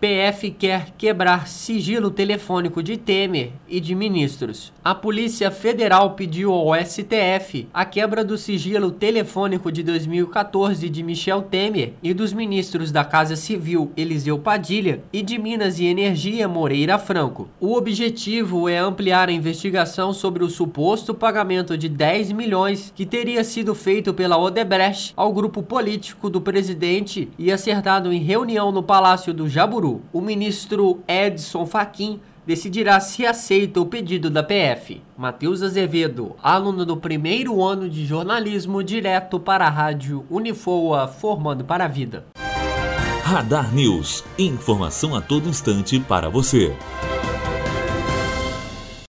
PF quer quebrar sigilo telefônico de Temer e de ministros. A Polícia Federal pediu ao STF a quebra do sigilo telefônico de 2014 de Michel Temer e dos ministros da Casa Civil Eliseu Padilha e de Minas e Energia Moreira Franco. O objetivo é ampliar a investigação sobre o suposto pagamento de 10 milhões que teria sido feito pela Odebrecht ao grupo político do presidente e acertado em reunião no Palácio do Jaburu o ministro Edson Fachin decidirá se aceita o pedido da PF. Matheus Azevedo, aluno do primeiro ano de jornalismo, direto para a rádio Unifoa, formando para a vida. Radar News. Informação a todo instante para você.